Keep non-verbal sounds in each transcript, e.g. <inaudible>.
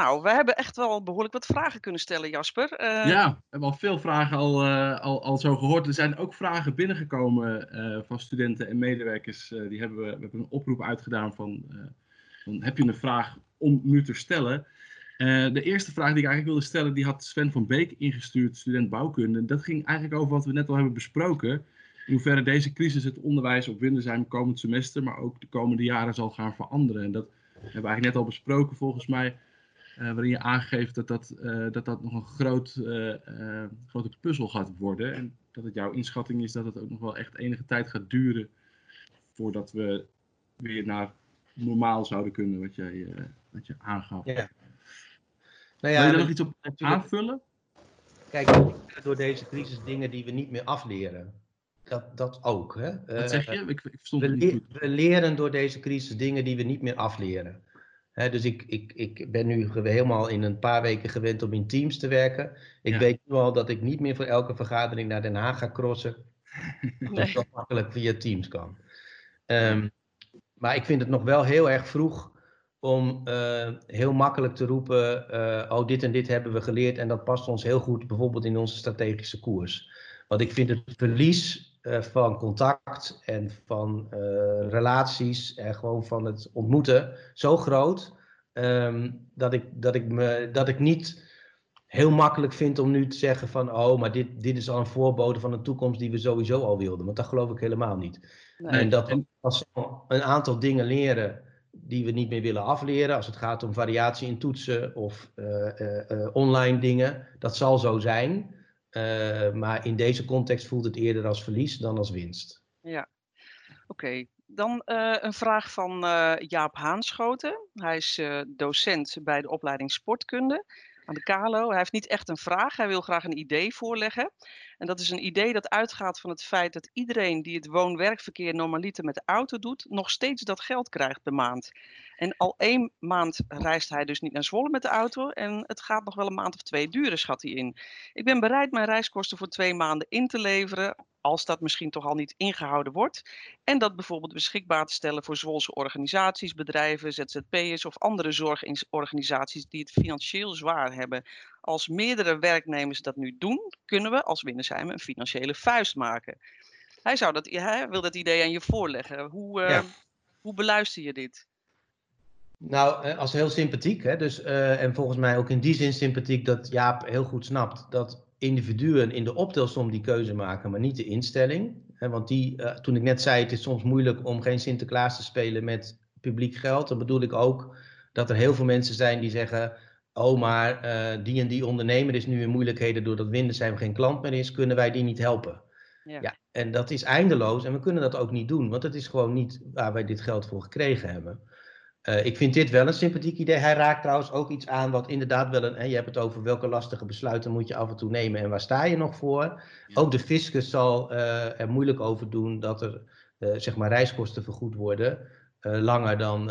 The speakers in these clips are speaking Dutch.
Nou, we hebben echt wel behoorlijk wat vragen kunnen stellen, Jasper. Uh... Ja, we hebben al veel vragen al, uh, al, al zo gehoord. Er zijn ook vragen binnengekomen uh, van studenten en medewerkers. die hebben we, hebben een oproep uitgedaan van, van heb je een vraag om nu te stellen? de eerste vraag die ik eigenlijk wilde stellen, die had Sven van Beek ingestuurd, student bouwkunde. Dat ging eigenlijk over wat we net al hebben besproken. In hoeverre deze crisis het onderwijs op Windersheim komend semester, maar ook de komende jaren zal gaan veranderen. En dat hebben we eigenlijk net al besproken volgens mij. Uh, waarin je aangeeft dat dat, uh, dat, dat nog een groot, uh, grote puzzel gaat worden. En dat het jouw inschatting is dat het ook nog wel echt enige tijd gaat duren voordat we weer naar normaal zouden kunnen, wat, jij, wat je aangaf. Ja. Nou ja, Wil je er nog iets op aanvullen? Kijk, door deze crisis dingen die we niet meer afleren. Dat, dat ook. Hè? Wat zeg je? Ik, ik we, niet goed. we leren door deze crisis dingen die we niet meer afleren dus ik, ik, ik ben nu helemaal in een paar weken gewend om in teams te werken. Ik weet nu al dat ik niet meer voor elke vergadering naar Den Haag ga crossen. <laughs> Dat dat makkelijk via teams kan. Ehm, maar ik vind het nog wel heel erg vroeg om uh, heel makkelijk te roepen: uh, oh, dit en dit hebben we geleerd en dat past ons heel goed, bijvoorbeeld in onze strategische koers. Want ik vind het verlies van contact en van uh, relaties en gewoon van het ontmoeten zo groot um, dat, ik, dat, ik me, dat ik niet heel makkelijk vind om nu te zeggen van oh, maar dit, dit is al een voorbode van een toekomst die we sowieso al wilden. Want dat geloof ik helemaal niet. Nee. En dat we als een aantal dingen leren die we niet meer willen afleren, als het gaat om variatie in toetsen of uh, online dingen, dat zal zo zijn. Uh, maar in deze context voelt het eerder als verlies dan als winst. Ja, oké. Dan uh, een vraag van uh, Jaap Haanschoten. Hij is docent bij de opleiding Sportkunde aan de KALO. Hij heeft niet echt een vraag, hij wil graag een idee voorleggen. En dat is een idee dat uitgaat van het feit dat iedereen die het woon-werkverkeer normaliter met de auto doet, nog steeds dat geld krijgt per maand. En al één maand reist hij dus niet naar Zwolle met de auto. En het gaat nog wel een maand of twee duren, schat hij in. Ik ben bereid mijn reiskosten voor twee maanden in te leveren als dat misschien toch al niet ingehouden wordt. En dat bijvoorbeeld beschikbaar te stellen voor Zwolse organisaties, bedrijven, ZZP'ers of andere zorgorganisaties die het financieel zwaar hebben. Als meerdere werknemers dat nu doen, kunnen we als Winnersheim een financiële vuist maken. Hij, zou dat, hij wil dat idee aan je voorleggen. Hoe, uh, hoe beluister je dit? Nou, eh, als heel sympathiek. Hè? Dus, uh, en volgens mij ook in die zin sympathiek dat Jaap heel goed snapt dat individuen in de optelsom die keuze maken, maar niet de instelling. Want die, uh, toen ik net zei, het is soms moeilijk om geen Sinterklaas te spelen met publiek geld. Dan bedoel ik ook dat er heel veel mensen zijn die zeggen, oh maar uh, die en die ondernemer is nu in moeilijkheden doordat Windersheim geen klant meer is, kunnen wij die niet helpen? Ja. ja. en dat is eindeloos en we kunnen dat ook niet doen, want het is gewoon niet waar wij dit geld voor gekregen hebben. Uh, ik vind dit wel een sympathiek idee. Hij raakt trouwens ook iets aan wat inderdaad wel een. Hè, je hebt het over welke lastige besluiten moet je af en toe nemen en waar sta je nog voor. Ook de fiscus zal uh, er moeilijk over doen dat er uh, zeg maar reiskosten vergoed worden. langer dan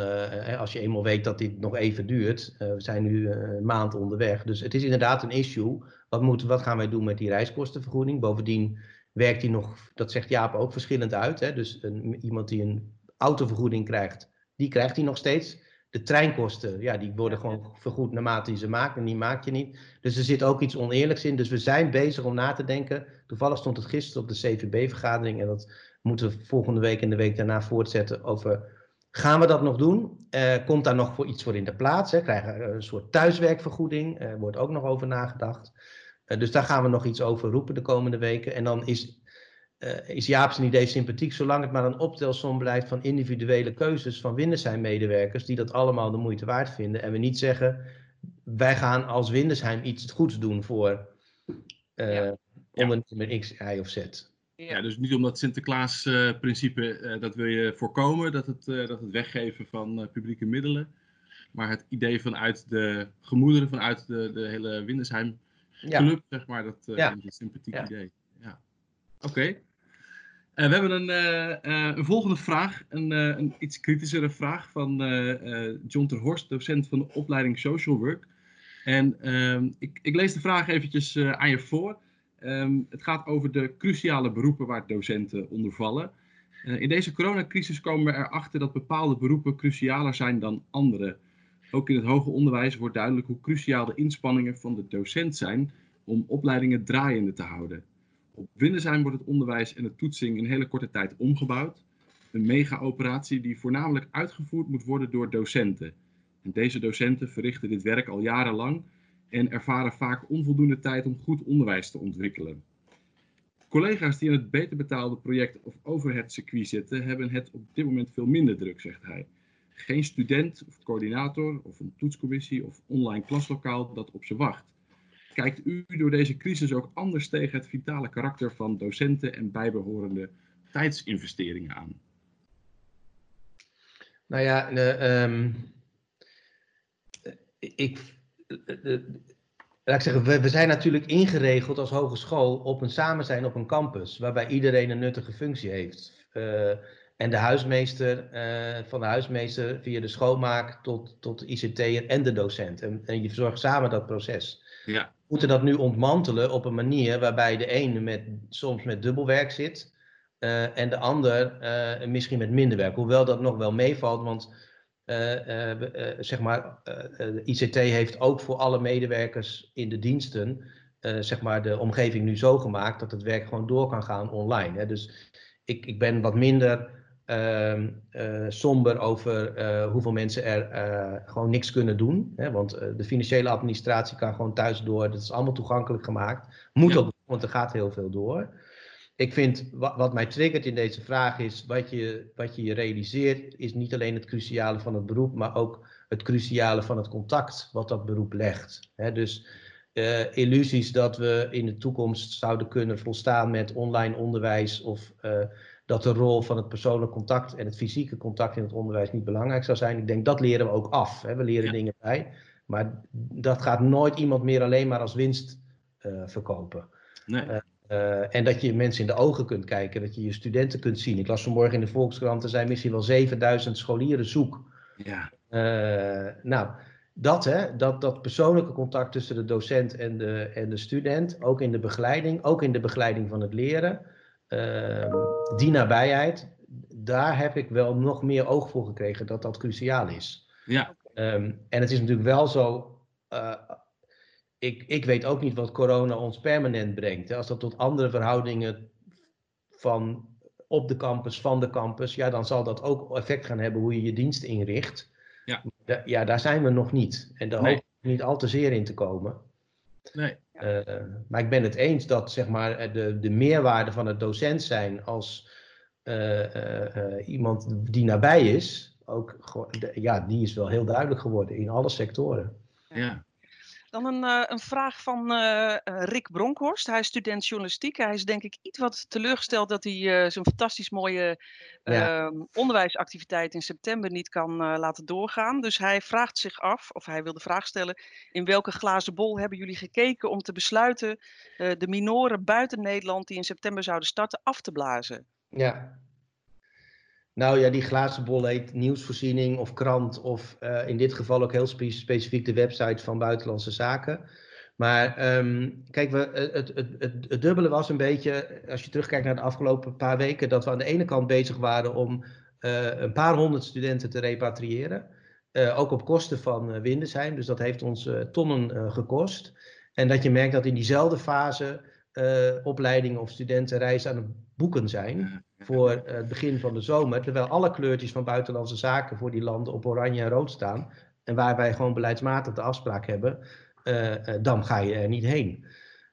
als je eenmaal weet dat dit nog even duurt. we zijn nu een maand onderweg. Dus het is inderdaad een issue. Wat, moet, wat gaan wij doen met die reiskostenvergoeding? Bovendien werkt die nog, dat zegt Jaap ook, verschillend uit. Hè? Dus een, iemand die een autovergoeding krijgt die krijgt hij nog steeds. De treinkosten, ja, die worden gewoon vergoed naarmate je ze maakt en die maak je niet. Dus er zit ook iets oneerlijks in. Dus we zijn bezig om na te denken. Toevallig stond het gisteren op de CVB-vergadering en dat moeten we volgende week en de week daarna voortzetten over Gaan we dat nog doen? Uh, komt daar nog voor iets voor in de plaats? Hè? Krijgen we een soort thuiswerkvergoeding? Er wordt ook nog over nagedacht. Uh, dus daar gaan we nog iets over roepen de komende weken. En dan is uh, is Jaap zijn idee sympathiek, zolang het maar een optelsom blijft van individuele keuzes van Windersheim-medewerkers, die dat allemaal de moeite waard vinden. En we niet zeggen, wij gaan als Windersheim iets goeds doen voor uh, ja. ondernemer X, Y of Z. Ja, dus niet om dat Sinterklaas-principe, uh, dat wil je voorkomen, dat het, dat het weggeven van publieke middelen. Maar het idee vanuit de gemoederen, vanuit de, de hele Windersheim-club, zeg maar, dat is een sympathiek idee. Ja. Oké. We hebben een, uh, een, volgende vraag, een, een, iets kritischere vraag van John ter Horst, docent van de opleiding Social Work. En ehm, ik, ik, lees de vraag eventjes aan je voor. Um, het gaat over de cruciale beroepen waar docenten onder vallen. in deze coronacrisis komen we erachter dat bepaalde beroepen crucialer zijn dan andere. Ook in het hoger onderwijs wordt duidelijk hoe cruciaal de inspanningen van de docent zijn om opleidingen draaiende te houden. Op Windesheim wordt het onderwijs en de toetsing in hele korte tijd omgebouwd. Een mega-operatie die voornamelijk uitgevoerd moet worden door docenten. En deze docenten verrichten dit werk al jarenlang en ervaren vaak onvoldoende tijd om goed onderwijs te ontwikkelen. Collega's die in het beter betaalde project of overhead circuit zitten, hebben het op dit moment veel minder druk, zegt hij. Geen student of coördinator of een toetscommissie of online klaslokaal dat op ze wacht. Kijkt u door deze crisis ook anders tegen het vitale karakter van docenten en bijbehorende tijdsinvesteringen aan? Nou ja, uh, ik, laat ik zeggen, we, zijn natuurlijk ingeregeld als hogeschool op een samen zijn op een campus, waarbij iedereen een nuttige functie heeft. Uh, en de huismeester, uh, van de huismeester via de schoonmaak tot, tot de ICT'er en de docent. En, en je verzorgt samen dat proces. Ja. We moeten dat nu ontmantelen op een manier waarbij de ene met, soms met dubbelwerk zit. Uh, en de ander uh, misschien met minder werk. Hoewel dat nog wel meevalt, want zeg maar, de ICT heeft ook voor alle medewerkers in de diensten zeg maar de omgeving nu zo gemaakt dat het werk gewoon door kan gaan online. Hè. Dus ik, ik ben wat minder uh, uh, somber over uh, hoeveel mensen er gewoon niks kunnen doen. Hè? Want de financiële administratie kan gewoon thuis door. Dat is allemaal toegankelijk gemaakt. Moet ja. ook, want er gaat heel veel door. Ik vind, wat, wat, mij triggert in deze vraag is, wat je, wat je realiseert, is niet alleen het cruciale van het beroep, maar ook het cruciale van het contact wat dat beroep legt. Hè? Dus illusies dat we in de toekomst zouden kunnen volstaan met online onderwijs of dat de rol van het persoonlijk contact en het fysieke contact in het onderwijs niet belangrijk zou zijn. Ik denk dat leren we ook af. Hè? We leren ja. dingen bij. Maar dat gaat nooit iemand meer alleen maar als winst uh, verkopen. Nee. Uh, uh, en dat je mensen in de ogen kunt kijken, dat je je studenten kunt zien. Ik las vanmorgen in de Volkskrant, er zijn misschien wel 7000 scholieren zoek. Ja. nou, dat, hè, dat, dat persoonlijke contact tussen de docent en de, en de student, ook in de begeleiding, ook in de begeleiding van het leren. Uh, die nabijheid, daar heb ik wel nog meer oog voor gekregen dat dat cruciaal is. Ja. Um, en het is natuurlijk wel zo, uh, ik, ik weet ook niet wat corona ons permanent brengt. Hè. Als dat tot andere verhoudingen van op de campus, van de campus, ja, dan zal dat ook effect gaan hebben hoe je je dienst inricht. Ja, ja daar zijn we nog niet. En daar nee. hoop ik niet al te zeer in te komen. Nee. Uh, maar ik ben het eens dat zeg maar, de, de meerwaarde van het docent zijn als uh, uh, iemand die nabij is, ook, ja, die is wel heel duidelijk geworden in alle sectoren. Ja. Dan een, uh, een vraag van uh, Rick Bronkhorst. Hij is student journalistiek. Hij is denk ik iets wat teleurgesteld dat hij uh, zijn fantastisch mooie ja. onderwijsactiviteit in september niet kan laten doorgaan. Dus hij vraagt zich af, of hij wil de vraag stellen, in welke glazen bol hebben jullie gekeken om te besluiten de minoren buiten Nederland die in september zouden starten af te blazen? Ja, nou ja, die glazen bol heet nieuwsvoorziening of krant of uh, in dit geval ook heel spe specifiek de website van Buitenlandse Zaken. Maar um, kijk, we, het, het, het, het, dubbele was een beetje, als je terugkijkt naar de afgelopen paar weken, dat we aan de ene kant bezig waren om uh, een paar honderd studenten te repatriëren. Ook op kosten van Windesheim, dus dat heeft ons tonnen gekost. En dat je merkt dat in diezelfde fase opleidingen of studentenreizen aan het boeken zijn voor het begin van de zomer, terwijl alle kleurtjes van buitenlandse zaken voor die landen op oranje en rood staan. En waar wij gewoon beleidsmatig de afspraak hebben, uh, dan ga je er niet heen.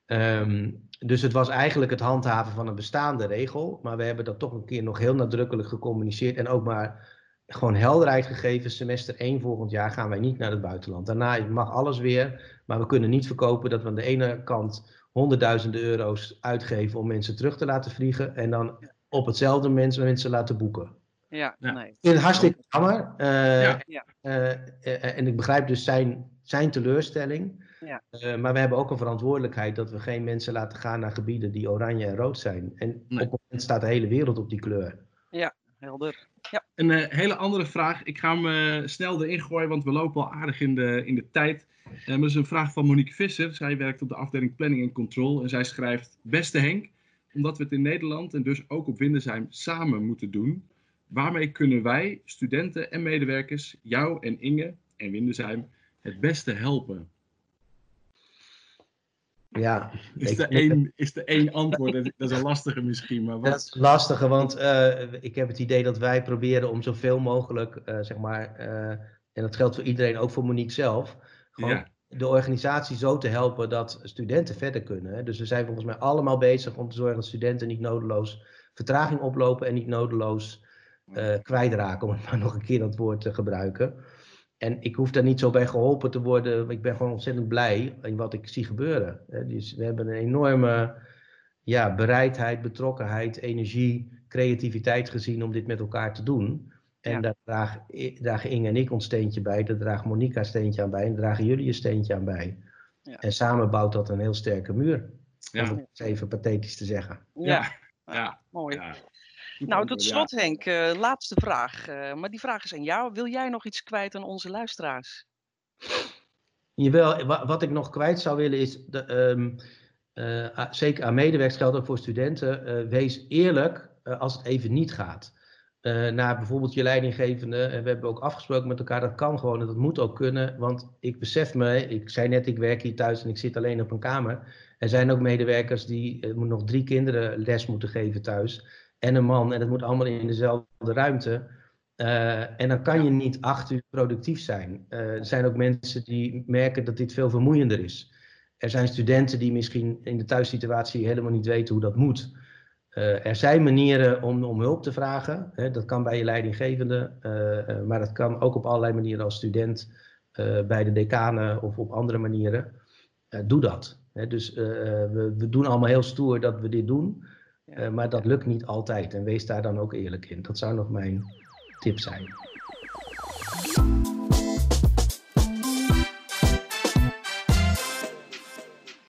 Um, dus het was eigenlijk het handhaven van een bestaande regel, maar we hebben dat toch een keer nog heel nadrukkelijk gecommuniceerd en ook maar gewoon helderheid gegeven. Semester 1 volgend jaar gaan wij niet naar het buitenland. Daarna mag alles weer, maar we kunnen niet verkopen dat we aan de ene kant honderdduizenden euro's uitgeven om mensen terug te laten vliegen en dan op hetzelfde moment mensen laten boeken. Ja, ja. nee. Ik vind het hartstikke jammer. Uh, ja. Uh, uh, en ik begrijp dus zijn, zijn teleurstelling. Ja. maar we hebben ook een verantwoordelijkheid dat we geen mensen laten gaan naar gebieden die oranje en rood zijn. En nee. op het moment staat de hele wereld op die kleur. Ja, helder. Ja. Een hele andere vraag. Ik ga hem snel erin gooien, want we lopen al aardig in de, in de tijd. Dat is een vraag van Monique Visser. Zij werkt op de afdeling Planning en Control. En zij schrijft: Beste Henk, omdat we het in Nederland en dus ook op Windesheim samen moeten doen. Waarmee kunnen wij, studenten en medewerkers, jou en Inge, en Windesheim het beste helpen? Ja, Is er één, is er één antwoord? Dat is een lastige misschien, maar Dat is lastige, want eh, ik heb het idee dat wij proberen om zoveel mogelijk, eh, zeg maar, eh, en dat geldt voor iedereen, ook voor Monique zelf, gewoon Ja. de organisatie zo te helpen dat studenten verder kunnen. Dus we zijn volgens mij allemaal bezig om te zorgen dat studenten niet nodeloos vertraging oplopen en niet nodeloos eh kwijtraken, om het maar <laughs> nog een keer dat woord te gebruiken. En ik hoef daar niet zo bij geholpen te worden. Ik ben gewoon ontzettend blij in wat ik zie gebeuren. Dus we hebben een enorme ja, bereidheid, betrokkenheid, energie, creativiteit gezien om dit met elkaar te doen. En Ja. daar draag, dragen Inge en ik ons steentje bij, daar draagt Monica een steentje aan bij en daar dragen jullie een steentje aan bij. Ja. En samen bouwt dat een heel sterke muur, om Ja, het eens even pathetisch te zeggen. Ja, ja, ja. mooi. Nou, tot ja. slot Henk, eh, laatste vraag. eh, maar die vraag is aan jou. Wil jij nog iets kwijt aan onze luisteraars? Jawel, wa- wat ik nog kwijt zou willen is, de, ehm, eh, zeker aan medewerkers geldt ook voor studenten, eh, wees eerlijk eh, als het even niet gaat. Eh, naar bijvoorbeeld je leidinggevende, en we hebben ook afgesproken met elkaar, dat kan gewoon en dat moet ook kunnen, want ik besef me, ik zei net, ik werk hier thuis en ik zit alleen op een kamer. Er zijn ook medewerkers die eh, nog drie kinderen les moeten geven thuis en een man en dat moet allemaal in dezelfde ruimte. Eh, en dan kan je niet acht uur productief zijn. Er zijn ook mensen die merken dat dit veel vermoeiender is. Er zijn studenten die misschien in de thuissituatie helemaal niet weten hoe dat moet. Eh, er zijn manieren om, om hulp te vragen. Hè, dat kan bij je leidinggevende, eh, eh, maar dat kan ook op allerlei manieren als student, bij de decanen of op andere manieren. Doe dat. Hè, dus we, we doen allemaal heel stoer dat we dit doen, maar dat lukt niet altijd. En wees daar dan ook eerlijk in. Dat zou nog mijn tip zijn.